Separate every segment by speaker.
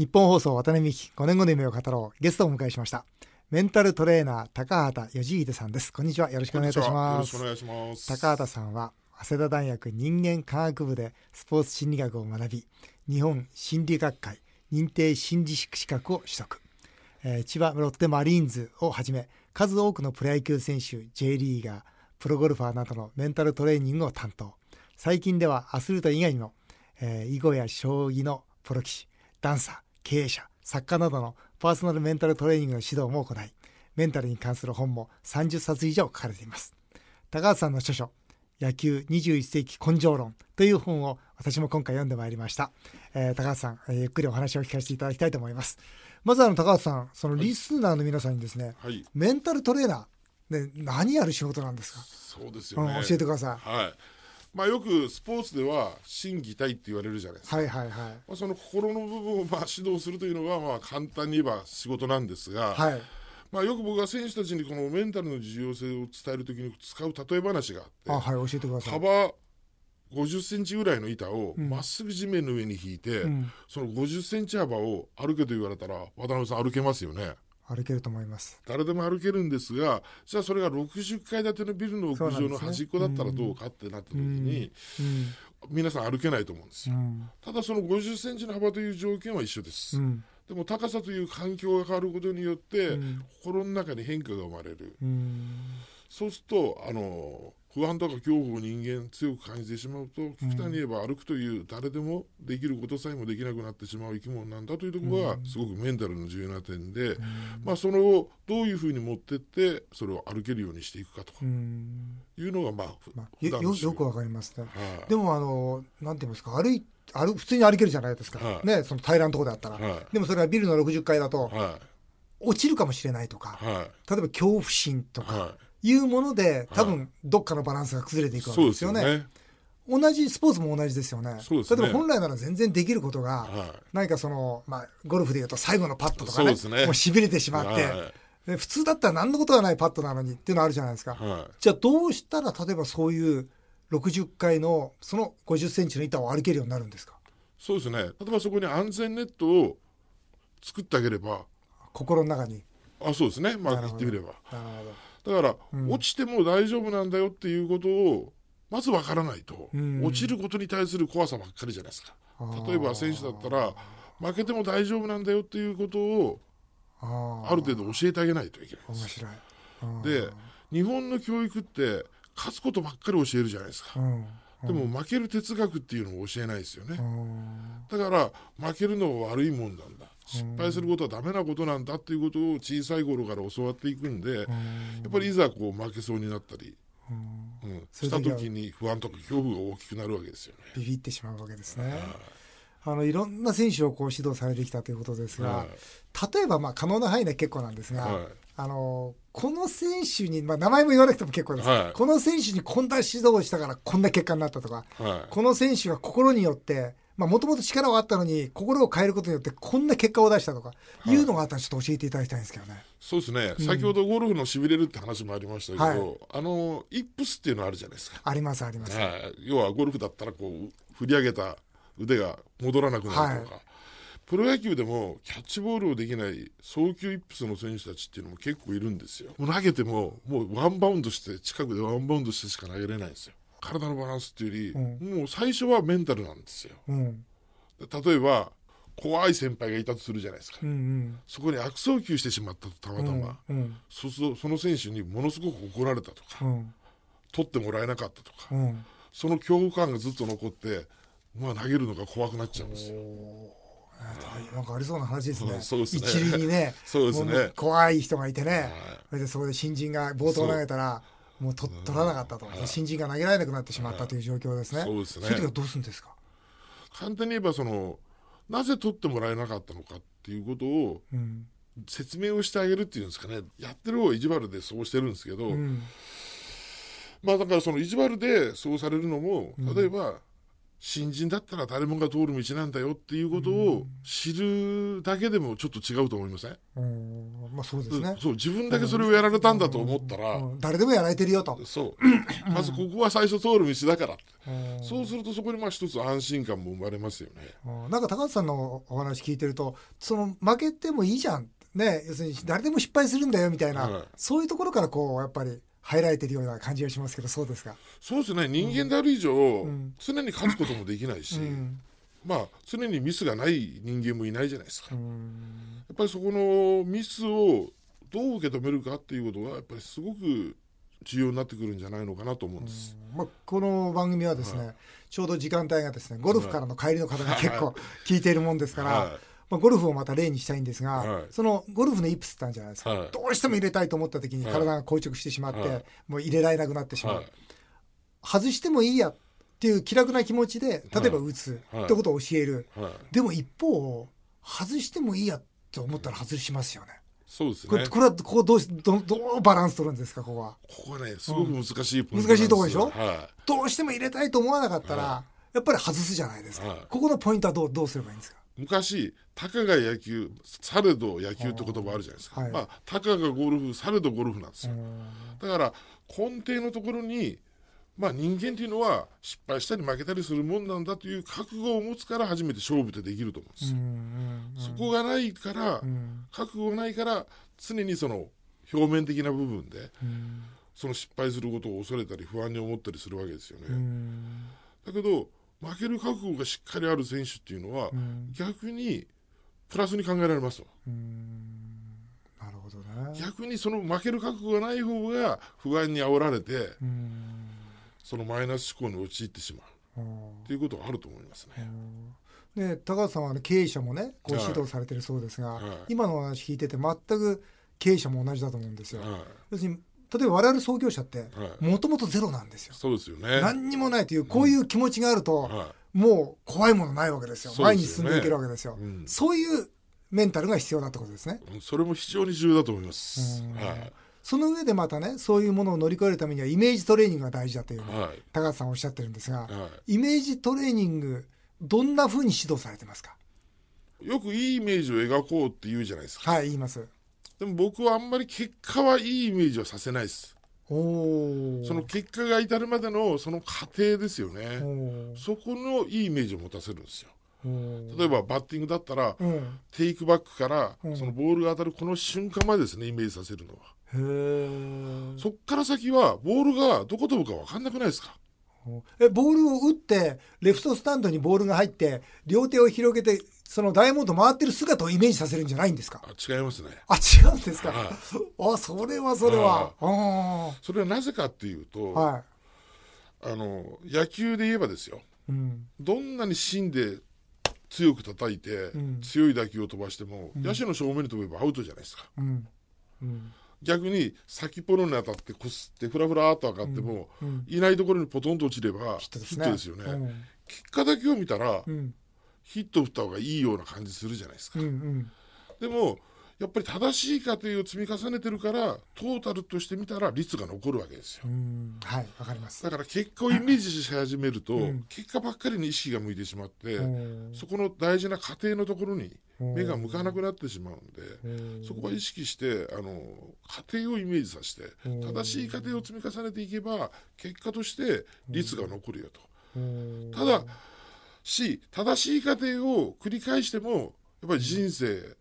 Speaker 1: 日本放送渡辺美希5年後の夢を語ろう。ゲストをお迎えしました。メンタルトレーナー高畑義秀さんです。こんにちは。よろしくお願いいたします。高畑さんは早稲田大学人間科学部でスポーツ心理学を学び日本心理学会認定心理師資格を取得、えー千葉ロッテマリーンズをはじめ数多くのプロ野球選手 J リーガープロゴルファーなどのメンタルトレーニングを担当。最近ではアスリート以外にも、えー囲碁や将棋のプロ棋士ダンサー経営者作家などのパーソナルメンタルトレーニングの指導も行いメンタルに関する本も30冊以上書かれています。高橋さんの著書野球21世紀根性論という本を私も今回読んでまいりました、えー高橋さん、えーゆっくりお話を聞かせていただきたいと思います。まずあの高橋さんそのリスナーの皆さんにですね、
Speaker 2: はい。
Speaker 1: メンタルトレーナー、ね、何やる仕事なんですか、
Speaker 2: そうです
Speaker 1: うん
Speaker 2: よね、
Speaker 1: 教えてくださ
Speaker 2: はいまあよくスポーツでは心技体って言われるじゃないですか、
Speaker 1: いはいはいはい。
Speaker 2: まあ、その心の部分をまあ指導するというのがまあ簡単に言えば仕事なんですが、
Speaker 1: はい。
Speaker 2: まあ、よく僕が選手たちにこのメンタルの重要性を伝えるときに使う例え話があって
Speaker 1: あはい教えてください。
Speaker 2: 幅50センチぐらいの板をまっすぐ地面の上に引いて、
Speaker 1: ん。
Speaker 2: その50センチ幅を歩けと言われたら渡辺さん歩けますよね
Speaker 1: 歩けると思います。
Speaker 2: 誰でも歩けるんですがじゃあそれが60階建てのビルの屋上の端っこだったらどうかってなった時に、
Speaker 1: うん。
Speaker 2: 皆さん歩けないと思うんですよ、
Speaker 1: うん。
Speaker 2: ただその50センチの幅という条件は一緒です、
Speaker 1: うん。
Speaker 2: でも高さという環境が変わることによって、
Speaker 1: ん。
Speaker 2: 心の中に変化が生まれる。
Speaker 1: うん。
Speaker 2: そうするとあの不安とか恐怖を人間強く感じてしまうと極端に言えば歩くという誰でもできることさえもできなくなってしまう生き物なんだというところがすごくメンタルの重要な点で、まあ、それをどういうふうに持ってってそれを歩けるようにしていくかと
Speaker 1: うん。
Speaker 2: いうのがまあ、ふ
Speaker 1: まあ、
Speaker 2: 普
Speaker 1: よよくわかりますね。
Speaker 2: はい。
Speaker 1: でもあのなんて言いますか歩い歩普通に歩けるじゃないですか、
Speaker 2: はい。
Speaker 1: ねその平らなところだったら、
Speaker 2: はい。
Speaker 1: でもそれがビルの60階だと
Speaker 2: は
Speaker 1: 落ちるかもしれないとか、例えば恐怖心とか。
Speaker 2: は
Speaker 1: いうもので多
Speaker 2: は
Speaker 1: 分どっかのバランスが崩れてい
Speaker 2: い、
Speaker 1: くわけ
Speaker 2: です
Speaker 1: よね。
Speaker 2: よね。
Speaker 1: 同じスポーツも同じですよね。
Speaker 2: ね。
Speaker 1: 例えば本来なら全然できることが、
Speaker 2: は
Speaker 1: 何かその、まあ、ゴルフでいうと最後のパットとかね
Speaker 2: ね。
Speaker 1: もうしびれてしまって、
Speaker 2: はい。
Speaker 1: で普通だったら何のことはないパットなのにっていうのあるじゃないですか、
Speaker 2: はい。
Speaker 1: じゃあどうしたら例えばそういう60階のその50センチの板を歩けるようになるんですか？
Speaker 2: そうですね。例えばそこに安全ネットを作ってあげれば、
Speaker 1: 心の中に。
Speaker 2: あ、そうですね。まあ言ってみれば。
Speaker 1: なるほど
Speaker 2: だから、落ちても大丈夫なんだよっていうことをまず分からないと、
Speaker 1: ん。
Speaker 2: 落ちることに対する怖さばっかりじゃないですか。例えば選手だったら負けても大丈夫なんだよっていうことを
Speaker 1: あ
Speaker 2: ある程度教えてあげないといけないです。で日本の教育って勝つことばっかり教えるじゃないですか。
Speaker 1: うん。
Speaker 2: でも負ける哲学っていうのを教えないですよね。
Speaker 1: うん。
Speaker 2: だから負けるのは悪いもんなんだ失敗することはダメなことなんだっていうことを小さい頃から教わっていくんでやっぱりいざこう負けそうになったり、うん、した
Speaker 1: 時
Speaker 2: に不安とか恐怖が大きくなるわけですよね。
Speaker 1: ビビってしまうわけですね。あのいろんな選手をこう指導されてきたということですが、
Speaker 2: はい。
Speaker 1: 例えばまあ可能な範囲で結構なんですが、
Speaker 2: はい。
Speaker 1: あのこの選手に、まあ、名前も言わなくても結構です、
Speaker 2: はい。
Speaker 1: この選手にこんな指導をしたからこんな結果になったとか、
Speaker 2: はい。
Speaker 1: この選手が心によってもともと力はあったのに心を変えることによってこんな結果を出したとか、い、うのがあったらちょっと教えていただきたいんですけどね。
Speaker 2: そうですね、先ほどゴルフのしびれるって話もありましたけど、
Speaker 1: はい。
Speaker 2: あのイップスっていうのあるじゃないですか、
Speaker 1: ありますあります。
Speaker 2: はい、要はゴルフだったらこう振り上げた腕が戻らなくなるとか、
Speaker 1: は
Speaker 2: プロ野球でもキャッチボールをできない送球イップスの選手たちっていうのも結構いるんですよ。もう投げてももうワンバウンドして近くでワンバウンドしてしか投げれないんですよ体のバランスっていうより、もう最初はメンタルなんですよ。
Speaker 1: うん。
Speaker 2: 例えば怖い先輩がいたとするじゃないですか、
Speaker 1: うんうん。
Speaker 2: そこに悪送球してしまったとたまたま、
Speaker 1: うん
Speaker 2: そうするとその選手にものすごく怒られたとか、
Speaker 1: うん。
Speaker 2: 取ってもらえなかったとか、
Speaker 1: うん。
Speaker 2: その恐怖感がずっと残って、まあ、投げるのが怖くなっちゃうんですよ。
Speaker 1: なんかありそうな話ですね。
Speaker 2: そうですね。
Speaker 1: 一塁にね、
Speaker 2: そうですね。
Speaker 1: 怖い人がいてね、
Speaker 2: はい。
Speaker 1: それでそこで新人が冒頭投げたら、もうと取らなかったと、新人が投げられなくなってしまったという状況ですね。
Speaker 2: そうですね。
Speaker 1: そういう時はどうするんですか？
Speaker 2: 簡単に言えばそのなぜ取ってもらえなかったのかっていうことを
Speaker 1: うん。
Speaker 2: 説明をしてあげるっていうんですかね。やってる方は意地悪でそうしてるんですけど、
Speaker 1: うん。
Speaker 2: まあだからその意地悪でそうされるのも例えば、新人だったら誰もが通る道なんだよっていうことを知るだけでもちょっと違うと思いません、
Speaker 1: うん。まあそうですね。
Speaker 2: そう自分だけそれをやられたんだと思ったら、
Speaker 1: うん。誰でもやられてるよと。
Speaker 2: そう。まずここは最初通る道だからそうするとそこにまあ一つ安心感も生まれますよね。
Speaker 1: うん。なんか高橋さんのお話聞いてるとその負けてもいいじゃん。ね要するに誰でも失敗するんだよみたいな、
Speaker 2: はい。
Speaker 1: そういうところからこうやっぱり入られてるような感じがしますけどそうですか？
Speaker 2: そうですね。人間である以上、
Speaker 1: ん。
Speaker 2: 常に勝つこともできないし、
Speaker 1: うん。
Speaker 2: まあ常にミスがない人間もいないじゃないですか。や
Speaker 1: うん。
Speaker 2: っぱりそこのミスをどう受け止めるかっていうことがやっぱりすごく重要になってくるんじゃないのかなと思うんです。
Speaker 1: まあ、この番組はですね、ちょうど時間帯がですねゴルフからの帰りの方が結構聞いているもんですから、
Speaker 2: はい
Speaker 1: まあ、ゴルフをまた例にしたいんですが、
Speaker 2: はい。
Speaker 1: そのゴルフのイップスってあるじゃないですか、
Speaker 2: はい。
Speaker 1: どうしても入れたいと思った時に
Speaker 2: はい。
Speaker 1: 体が硬直してしまって、
Speaker 2: はい。
Speaker 1: もう入れられなくなってしまう、
Speaker 2: はい。
Speaker 1: 外してもいいやっていう気楽な気持ちで例えば打つ
Speaker 2: はい。
Speaker 1: ってことを教える、
Speaker 2: はい、
Speaker 1: でも一方外してもいいやと思ったら外しますよね。
Speaker 2: そうですね。
Speaker 1: これこれはこうどうしどどうバランス取るんですかここは。
Speaker 2: ここはねすごく難しいポイントなん
Speaker 1: 難しいところでしょ？
Speaker 2: は
Speaker 1: どうしても入れたいと思わなかったら、
Speaker 2: は
Speaker 1: やっぱり外すじゃないですか、
Speaker 2: はい。
Speaker 1: ここのポイントはどうどうすればいいんですか？
Speaker 2: い、昔たかが野球されど野球って言葉あるじゃないですか、
Speaker 1: はい。
Speaker 2: まあたかがゴルフされどゴルフなんですよ、だから根底のところにまあ人間っていうのは失敗したり負けたりするもんなんだという覚悟を持つから初めて勝負ってできると思うんです。よ、そこがないから、
Speaker 1: ん。
Speaker 2: 覚悟がないから常にその表面的な部分でその失敗することを恐れたり不安に思ったりするわけですよね、だけど負ける覚悟がしっかりある選手っていうのは、逆にプラスに考えられますと
Speaker 1: なるほどね。
Speaker 2: 逆にその負ける覚悟がない方が不安に煽られて、そのマイナス思考に陥ってしまう。っていうことがあると思いますね。
Speaker 1: ね、高橋さんは経営者もねこう
Speaker 2: はい。
Speaker 1: 指導されてるそうですが、
Speaker 2: はい。
Speaker 1: 今のお話聞いてて全く経営者も同じだと思うんですよ、
Speaker 2: はい。
Speaker 1: 要するに例えば我々創業者って
Speaker 2: はい。
Speaker 1: もともとゼロなんですよ、
Speaker 2: そうですよね。
Speaker 1: 何にもないというこういう気持ちがあると、
Speaker 2: は
Speaker 1: もう怖いものないわけですよ。前に進んでいけるわけですよ、
Speaker 2: うん。
Speaker 1: そういうメンタルが必要だってことですね。
Speaker 2: い、それも非常に重要だと思います。
Speaker 1: その上でまたねそういうものを乗り越えるためにはイメージトレーニングが大事だという高橋さんおっしゃってるんですが、
Speaker 2: はい。
Speaker 1: イメージトレーニングどんなふうに指導されてますか？
Speaker 2: よくいいイメージを描こうって言うじゃないですか。
Speaker 1: はい言います
Speaker 2: でも僕はあんまり結果はいいイメージをさせないです。その結果が至るまでのその過程ですよ
Speaker 1: お
Speaker 2: ね。
Speaker 1: ー
Speaker 2: そこのいいイメージを持たせるんですよ。例えばバッティングだったら、
Speaker 1: うん
Speaker 2: テイクバックから
Speaker 1: うん
Speaker 2: そのボールが当たるこの瞬間までですねイメージさせるのは。
Speaker 1: へえ
Speaker 2: そっから先はボールがどこ飛ぶか分かんなくないですか？
Speaker 1: えボールを打ってレフトスタンドにボールが入って両手を広げてそのダイヤモンド回ってる姿をイメージさせるんじゃないんですか？
Speaker 2: あ違いますね。
Speaker 1: あ違うんですか？
Speaker 2: は
Speaker 1: あそれはそれは。あ
Speaker 2: それはなぜかっていうと、
Speaker 1: あは
Speaker 2: あの野球で言えばですよ。
Speaker 1: いうん。
Speaker 2: どんなに芯で強く叩いて、
Speaker 1: ん。
Speaker 2: 強い打球を飛ばしても、野手の正面に飛べばアウトじゃないですか。
Speaker 1: うん。うん。
Speaker 2: 逆に先っぽのに当たってこすってフラフラーっと上がっても、
Speaker 1: うん。
Speaker 2: いないところにポトンと落ちれば
Speaker 1: ヒ
Speaker 2: ットですよね、
Speaker 1: うん。
Speaker 2: 結果だけを見たら、
Speaker 1: うん
Speaker 2: ヒット打った方がいいような感じするじゃないですか、
Speaker 1: うんうん。
Speaker 2: でもやっぱり正しい過程を積み重ねてるからトータルとして見たら率が残るわけですよ。
Speaker 1: うん。はいわかります。
Speaker 2: だから結果をイメージし始めると、
Speaker 1: ん。
Speaker 2: 結果ばっかりに意識が向いてしまって、
Speaker 1: うん
Speaker 2: そこの大事な過程のところに目が向かなくなってしまうんで、
Speaker 1: うん
Speaker 2: そこは意識してあの過程をイメージさせて正しい過程を積み重ねていけば結果として率が残るよと。
Speaker 1: うん
Speaker 2: ただし正しい過程を繰り返してもやっぱり人生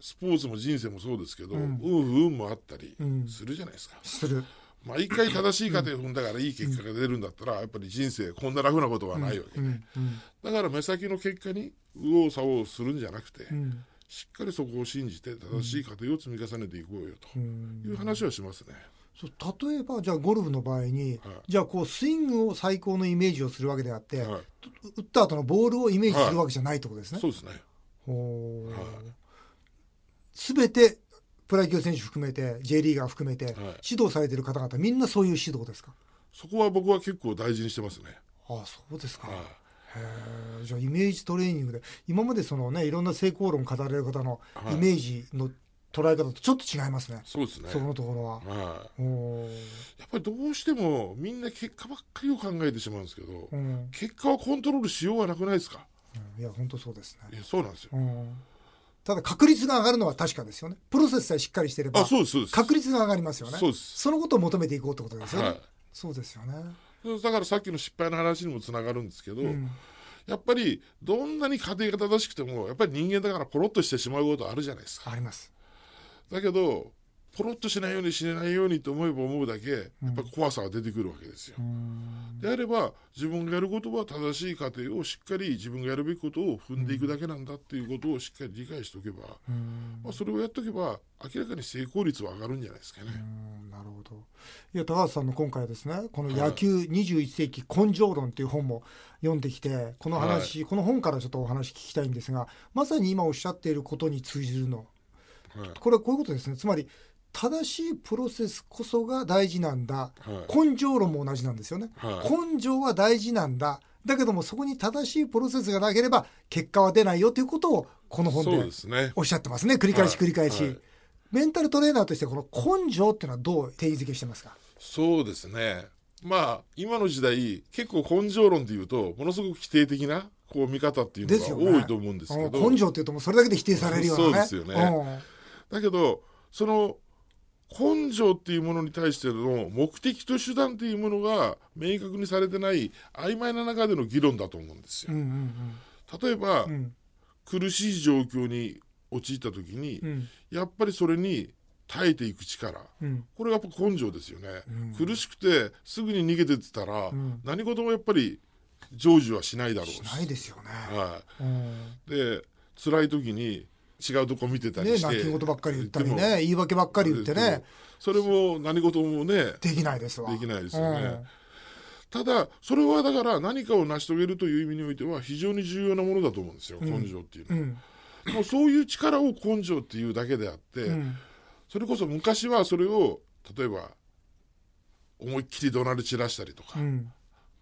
Speaker 2: スポーツも人生もそうですけど、運不運もあったり
Speaker 1: うん。
Speaker 2: するじゃないですか。
Speaker 1: する。
Speaker 2: 毎回正しい過程を踏んだからいい結果が出るんだったらやっぱり人生こんな楽なことはないわけで、
Speaker 1: うん。うん。
Speaker 2: だから目先の結果に右往左往するんじゃなくて、
Speaker 1: うん。
Speaker 2: しっかりそこを信じて正しい過程を積み重ねていこうよと
Speaker 1: うん。
Speaker 2: いう話はしますね。
Speaker 1: そう例えばじゃあゴルフの場合に、
Speaker 2: はい。
Speaker 1: じゃあこうスイングを最高のイメージをするわけであって、
Speaker 2: はい、
Speaker 1: 打った後のボールをイメージするわけじゃないってことですね。
Speaker 2: そうですね。
Speaker 1: ほ
Speaker 2: はい。
Speaker 1: すべてプロ野球選手含めて J リーガー含めて、
Speaker 2: はい。
Speaker 1: 指導されている方々みんなそういう指導ですか？
Speaker 2: そこは僕は結構大事にしてますね。
Speaker 1: ああそうですか、じゃあイメージトレーニングで今までそのねいろんな成功論語られる方の
Speaker 2: はい。
Speaker 1: イメージの捉え方とちょっと違いますね。
Speaker 2: そうですね。
Speaker 1: そこのところは。
Speaker 2: はい。やっぱりどうしてもみんな結果ばっかりを考えてしまうんですけど、
Speaker 1: うん。
Speaker 2: 結果はコントロールしようがなくないですか？
Speaker 1: いや、本当そうですね。
Speaker 2: いやそうなんですよ。
Speaker 1: うん。ただ確率が上がるのは確かですよね。プロセスさえしっかりしてれば
Speaker 2: あ、、そうです、そうです。
Speaker 1: 確率が上がりますよね。
Speaker 2: そうです。
Speaker 1: そのことを求めていこうってことですよね。
Speaker 2: はい。
Speaker 1: そうですよね。
Speaker 2: だからさっきの失敗の話にもつながるんですけど、
Speaker 1: うん。
Speaker 2: やっぱりどんなに家庭が正しくてもやっぱり人間だからポロッとしてしまうことあるじゃないですか
Speaker 1: あります。
Speaker 2: だけどポロッとしないようにしないようにと思えば思うだけやっぱり怖さが出てくるわけですよ、
Speaker 1: うん。
Speaker 2: であれば自分がやることは正しい過程をしっかり自分がやるべきことを踏んでいくだけなんだっていうことをしっかり理解しておけば、
Speaker 1: うん
Speaker 2: まあ、それをやっておけば明らかに成功率は上がるんじゃないですかね、
Speaker 1: うんなるほど。いや、高橋さんの今回ですね、この野球21世紀根性論という本も読んできて、この話、この本からちょっとお話聞きたいんですが、まさに今おっしゃっていることに通じるの。
Speaker 2: はい
Speaker 1: これはこういうことですね。つまり、正しいプロセスこそが大事なんだ。
Speaker 2: はい
Speaker 1: 根性論も同じなんですよね。
Speaker 2: はい
Speaker 1: 根性は大事なんだ。だけども、そこに正しいプロセスがなければ、結果は出ないよということを、この本で
Speaker 2: ですね
Speaker 1: おっしゃってますね。繰り返し
Speaker 2: はい
Speaker 1: 繰り返し。
Speaker 2: はい
Speaker 1: メンタルトレーナーとして、この根性っていうのはどう定義づけしてますか？
Speaker 2: そうですね。まあ、今の時代、結構根性論でいうと、ものすごく否定的な、こう、見方っていうのが多いと思うんですけど。
Speaker 1: うん根性っていうともうそれだけで否定されるようなね。
Speaker 2: そうですよねだけど、その、根性っていうものに対しての目的と手段っていうものが明確にされてない曖昧な中での議論だと思うんですよ。
Speaker 1: うんうん
Speaker 2: 例えば、
Speaker 1: うん。うん
Speaker 2: 苦しい状況に陥った時に、
Speaker 1: うん。
Speaker 2: やっぱりそれに耐えていく力。
Speaker 1: うん。
Speaker 2: これがやっぱ根性ですよね、
Speaker 1: うん。
Speaker 2: 苦しくてすぐに逃げてってたら、
Speaker 1: ん。
Speaker 2: 何事もやっぱり成就はしないだろうし。
Speaker 1: しないですよね。
Speaker 2: は
Speaker 1: うん。
Speaker 2: い、で辛い時に違うとこ見てたり
Speaker 1: ね
Speaker 2: して、
Speaker 1: 泣き言ばっかり言ったりね、言い訳ばっかり言ってね、
Speaker 2: それも何事もね
Speaker 1: できないですわ。
Speaker 2: できないですよねただそれはだから何かを成し遂げるという意味においては非常に重要なものだと思うんですよ、根性っていうのは、
Speaker 1: うん。
Speaker 2: もうそういう力を根性っていうだけであって、
Speaker 1: うん。
Speaker 2: それこそ昔はそれを例えば思いっきり怒鳴り散らしたりとか、
Speaker 1: うん。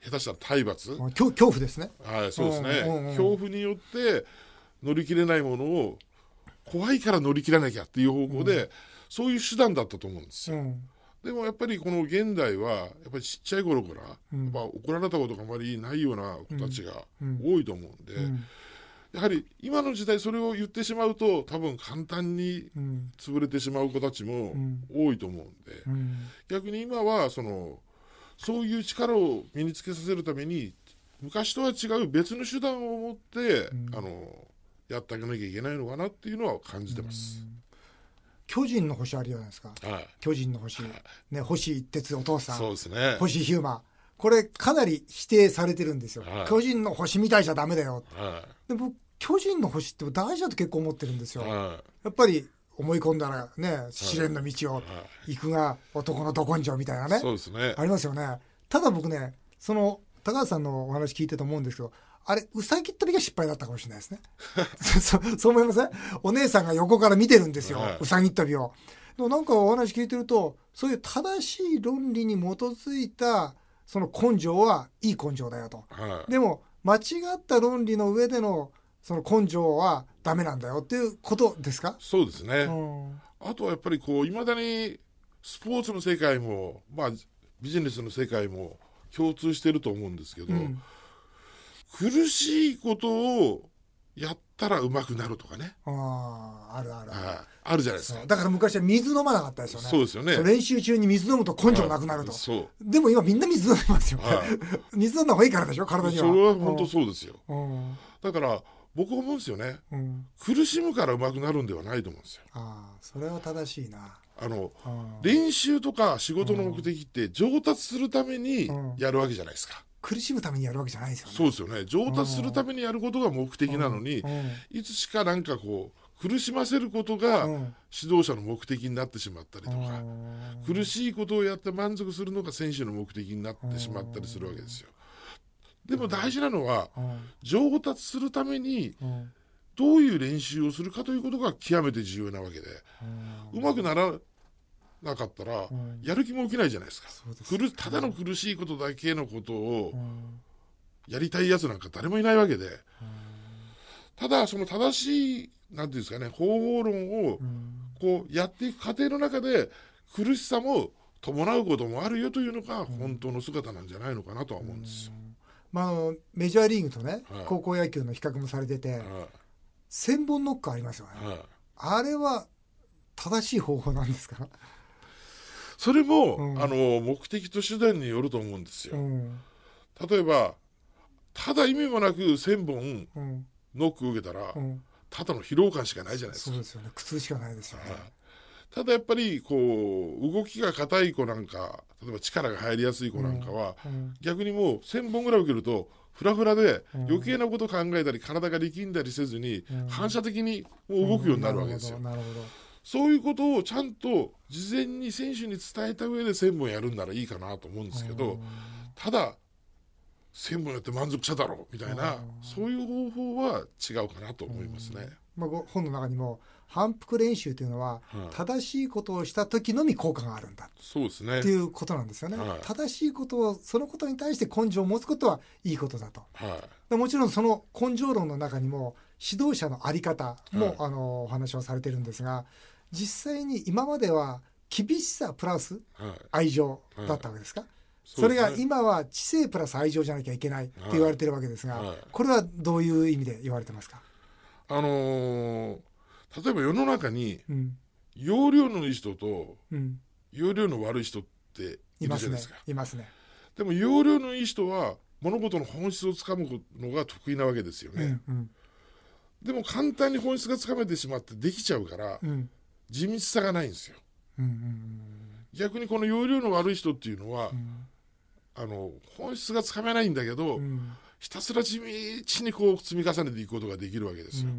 Speaker 2: 下手したら体罰、
Speaker 1: 恐恐怖ですね。
Speaker 2: はい、そうですね、
Speaker 1: うんうんうん
Speaker 2: 恐怖によって乗り切れないものを怖いから乗り切らなきゃっていう方向で、そういう手段だったと思うんですよ。
Speaker 1: うん。
Speaker 2: でもやっぱりこの現代はやっぱりちっちゃい頃から、
Speaker 1: うん
Speaker 2: やっぱ怒られたことがあまりないような子たちが
Speaker 1: うん
Speaker 2: 多いと思うんで、
Speaker 1: うん。
Speaker 2: やはり今の時代それを言ってしまうと多分簡単に
Speaker 1: うん。
Speaker 2: 潰れてしまう子たちも
Speaker 1: ん
Speaker 2: 多いと思うんで、
Speaker 1: うん。
Speaker 2: 逆に今はそのそういう力を身につけさせるために昔とは違う別の手段を持って、あのやってあげなきゃいけないのかなっていうのは感じてます。
Speaker 1: 巨人の星あるじゃないですか。
Speaker 2: はい、
Speaker 1: 巨人の星。ね、星一徹お父さん。
Speaker 2: そうですね。
Speaker 1: 星ヒューマン。これかなり否定されてるんですよ。
Speaker 2: はい
Speaker 1: 巨人の星みたいじゃダメだよ。
Speaker 2: は
Speaker 1: で僕、巨人の星って大事だと結構思ってるんです
Speaker 2: い、
Speaker 1: よ。
Speaker 2: は
Speaker 1: やっぱり思い込んだらね、試練の道を
Speaker 2: は
Speaker 1: 行くが男のど根性みたいないね。
Speaker 2: そうですね。
Speaker 1: ありますよね。ただ僕ね、その、高橋さんのお話聞いてと思うんですけど、あれ、うさぎ跳びが失敗だったかもしれないですね。そそう思いません？お姉さんが横から見てるんですよ、
Speaker 2: はいう
Speaker 1: さぎ跳びを。でもなんかお話聞いてると、そういう正しい論理に基づいた、その根性はいい根性だよと。
Speaker 2: はい、
Speaker 1: でも、間違った論理の上での、その根性はダメなんだよっていうことですか？
Speaker 2: そうですね。
Speaker 1: うん。
Speaker 2: あとはやっぱりこういまだにスポーツの世界もまあビジネスの世界も共通してると思うんですけど、
Speaker 1: うん
Speaker 2: 苦しいことをやったらうまくなるとかね、
Speaker 1: ああ、あるあるある。
Speaker 2: はいあるじゃないですか。
Speaker 1: だから昔は水飲まなかったですよね。
Speaker 2: そうですよね
Speaker 1: 練習中に水飲むと根性なくなると。
Speaker 2: そう。
Speaker 1: でも今みんな水飲みますよ。
Speaker 2: はい
Speaker 1: 水飲んだ方がいいからでしょ、体には。
Speaker 2: それは本当そうですよ。
Speaker 1: うん。
Speaker 2: だから僕は思うんですよね。
Speaker 1: うん。
Speaker 2: 苦しむからうまくなるんではないと思うんですよ。
Speaker 1: ああ、それは正しいな。
Speaker 2: あの
Speaker 1: うん
Speaker 2: 練習とか仕事の目的って上達するために
Speaker 1: うん
Speaker 2: やるわけじゃないですか。
Speaker 1: 苦しむためにやるわけじゃないですよね。
Speaker 2: そうですよね。上達するためにやることが目的なのに、
Speaker 1: うん。
Speaker 2: いつしかなんかこう苦しませることが
Speaker 1: うん。
Speaker 2: 指導者の目的になってしまったりとか、
Speaker 1: うん。
Speaker 2: 苦しいことをやって満足するのが選手の目的になってしまったりするわけですよ。でも大事なのは
Speaker 1: うん。
Speaker 2: 上達するために
Speaker 1: うん。
Speaker 2: どういう練習をするかということが極めて重要なわけで、うまくならなかったら
Speaker 1: ん。
Speaker 2: やる気も起きないじゃないですか。ただの苦しいことだけのことを
Speaker 1: うん。
Speaker 2: やりたいやつなんか誰もいないわけで、ただその正しいなんていうんですかね方法論を
Speaker 1: うん。
Speaker 2: こうやっていく過程の中で苦しさも伴うこともあるよというのが本当の姿なんじゃないのかなとは思うんですよ。
Speaker 1: まあ、あのメジャーリーグとね、
Speaker 2: はい。
Speaker 1: 高校野球の比較もされてて、
Speaker 2: はい。
Speaker 1: 千本ノックありますよね。
Speaker 2: はい。
Speaker 1: あれは正しい方法なんですか、
Speaker 2: それも、
Speaker 1: うん。
Speaker 2: あの目的と手段によると思うんですよ。
Speaker 1: うん。
Speaker 2: 例えばただ意味もなく1,000本
Speaker 1: うん。
Speaker 2: ノックを受けたら、
Speaker 1: うん、
Speaker 2: ただの疲労感しかないじゃないですか。
Speaker 1: そうですよね。苦痛しかないですよね。
Speaker 2: はい。ただやっぱりこう動きが硬い子なんか例えば力が入りやすい子なんかは、
Speaker 1: うん。
Speaker 2: 逆にもう1,000本ぐらい受けるとフラフラで
Speaker 1: うん。
Speaker 2: 余計なこと考えたり体が力んだりせずに
Speaker 1: うん。
Speaker 2: 反射的に動くようになるわけですよ。
Speaker 1: なるほど
Speaker 2: そういうことをちゃんと事前に選手に伝えた上で1,000本やるんならいいかなと思うんですけどただ1,000本やって満足しただろうみたいな
Speaker 1: うん。
Speaker 2: そういう方法は違うかなと思いますね。
Speaker 1: まあ、ご本の中にも反復練習というのは
Speaker 2: はい。
Speaker 1: 正しいことをした時のみ効果があるんだ。
Speaker 2: そうですね。
Speaker 1: っていうことなんですよね、
Speaker 2: はい。
Speaker 1: 正しいことをそのことに対して根性を持つことはいいことだと。
Speaker 2: はい。
Speaker 1: でもちろんその根性論の中にも指導者の在り方も、
Speaker 2: はい。
Speaker 1: あのお話をされてるんですが実際に今までは厳しさプラス
Speaker 2: はい。
Speaker 1: 愛情だったわけですか、
Speaker 2: そ
Speaker 1: そうれ
Speaker 2: ですね。
Speaker 1: が今は知性プラス愛情じゃなきゃいけないって言われてるわけですが、
Speaker 2: はい。はい
Speaker 1: これはどういう意味で言われてますか、
Speaker 2: あのー例えば世の中に
Speaker 1: うん。
Speaker 2: 容量のいい人と
Speaker 1: うん、
Speaker 2: 容量の悪い人ってい
Speaker 1: いますね
Speaker 2: るじゃないですか。
Speaker 1: いますね。
Speaker 2: でも容量のいい人は物事の本質をつかむのが得意なわけですよね。
Speaker 1: うん
Speaker 2: でも簡単に本質がつかめてしまってできちゃうから
Speaker 1: うんうん
Speaker 2: 地道さがないんですよ。
Speaker 1: うんうん
Speaker 2: 逆にこの容量の悪い人っていうのは、
Speaker 1: うん。
Speaker 2: あの本質がつかめないんだけど、
Speaker 1: うん。
Speaker 2: ひたすら地道にこう積み重ねていくことができるわけですよ。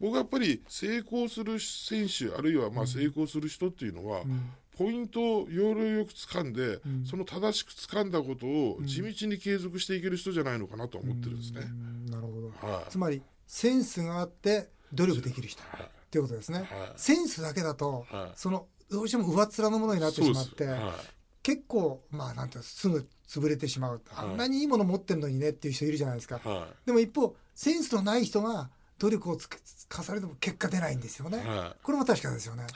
Speaker 2: 僕はやっぱり成功する選手あるいはまあ成功する人っていうのは、
Speaker 1: うん。
Speaker 2: ポイントを要領よく掴んで、
Speaker 1: ん。
Speaker 2: その正しく掴んだことを地道に継続していける人じゃないのかなと思ってるんですね。
Speaker 1: うん。なるほど。
Speaker 2: はい。
Speaker 1: つまりセンスがあって努力できる人。
Speaker 2: はい
Speaker 1: っていうことですね。
Speaker 2: はい
Speaker 1: センスだけだと
Speaker 2: はい
Speaker 1: そのどうしても上っ面のものになってしまって、
Speaker 2: はい
Speaker 1: 結構まあなんていうのすぐ潰れてしまう。あんなにいいもの持ってるのにねっていう人いるじゃないですか。
Speaker 2: は
Speaker 1: でも一方センスのない人が努力をつく重ねても結果出ないんですよね。これも確かですよね。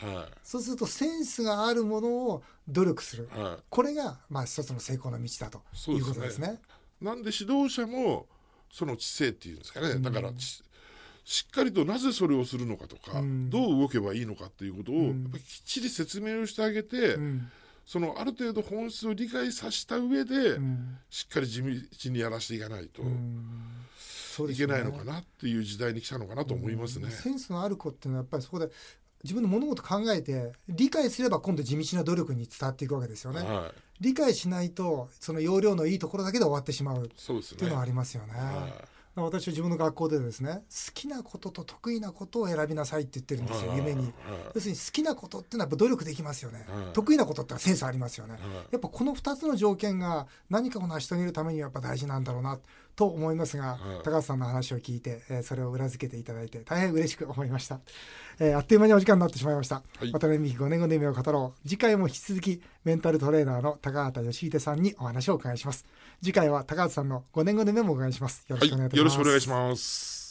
Speaker 1: そうするとセンスがあるものを努力する。これがまあ一つの成功の道だということですね。
Speaker 2: なんで指導者もその知性っていうんですかね、だからちしっかりとなぜそれをするのかとか、
Speaker 1: うん。
Speaker 2: どう動けばいいのかっていうことを、
Speaker 1: ん。
Speaker 2: やっぱりきっちり説明をしてあげて、
Speaker 1: うん。
Speaker 2: そのある程度本質を理解させた上で、
Speaker 1: うん。
Speaker 2: しっかり地道にやらせていかないといけないのかなっていう時代に来たのかなと思いますね。
Speaker 1: センスのある子っていうのはやっぱりそこで自分の物事考えて理解すれば今度地道な努力に伝わっていくわけですよね。
Speaker 2: はい、
Speaker 1: 理解しないとその要領のいいところだけで終わってしまうっ。ていうのはありますよね。
Speaker 2: は
Speaker 1: 私は自分の学校でですね好きなことと得意なことを選びなさいって言ってるんですよ
Speaker 2: はい
Speaker 1: 夢に。
Speaker 2: はい
Speaker 1: 要するに好きなことっていうのはやっぱ努力できますよね、
Speaker 2: はい
Speaker 1: 得意なことってのはセンスありますよね、
Speaker 2: はい
Speaker 1: やっぱこの2つの条件が何かを成し遂げるためにはやっぱ大事なんだろうなと思いますが、
Speaker 2: はい。
Speaker 1: 高橋さんの話を聞いて、えーそれを裏付けていただいて大変嬉しく思いました、えーあっという間にお時間になってしまいました、
Speaker 2: はい。
Speaker 1: 渡辺美希5年後の夢を語ろう。次回も引き続きメンタルトレーナーの高畑義秀さんにお話をお伺いします。次回は高畑さんの5年後の夢もお伺いします。よろ
Speaker 2: は
Speaker 1: しくお願いいた
Speaker 2: い、
Speaker 1: します、
Speaker 2: よろしくお願いします。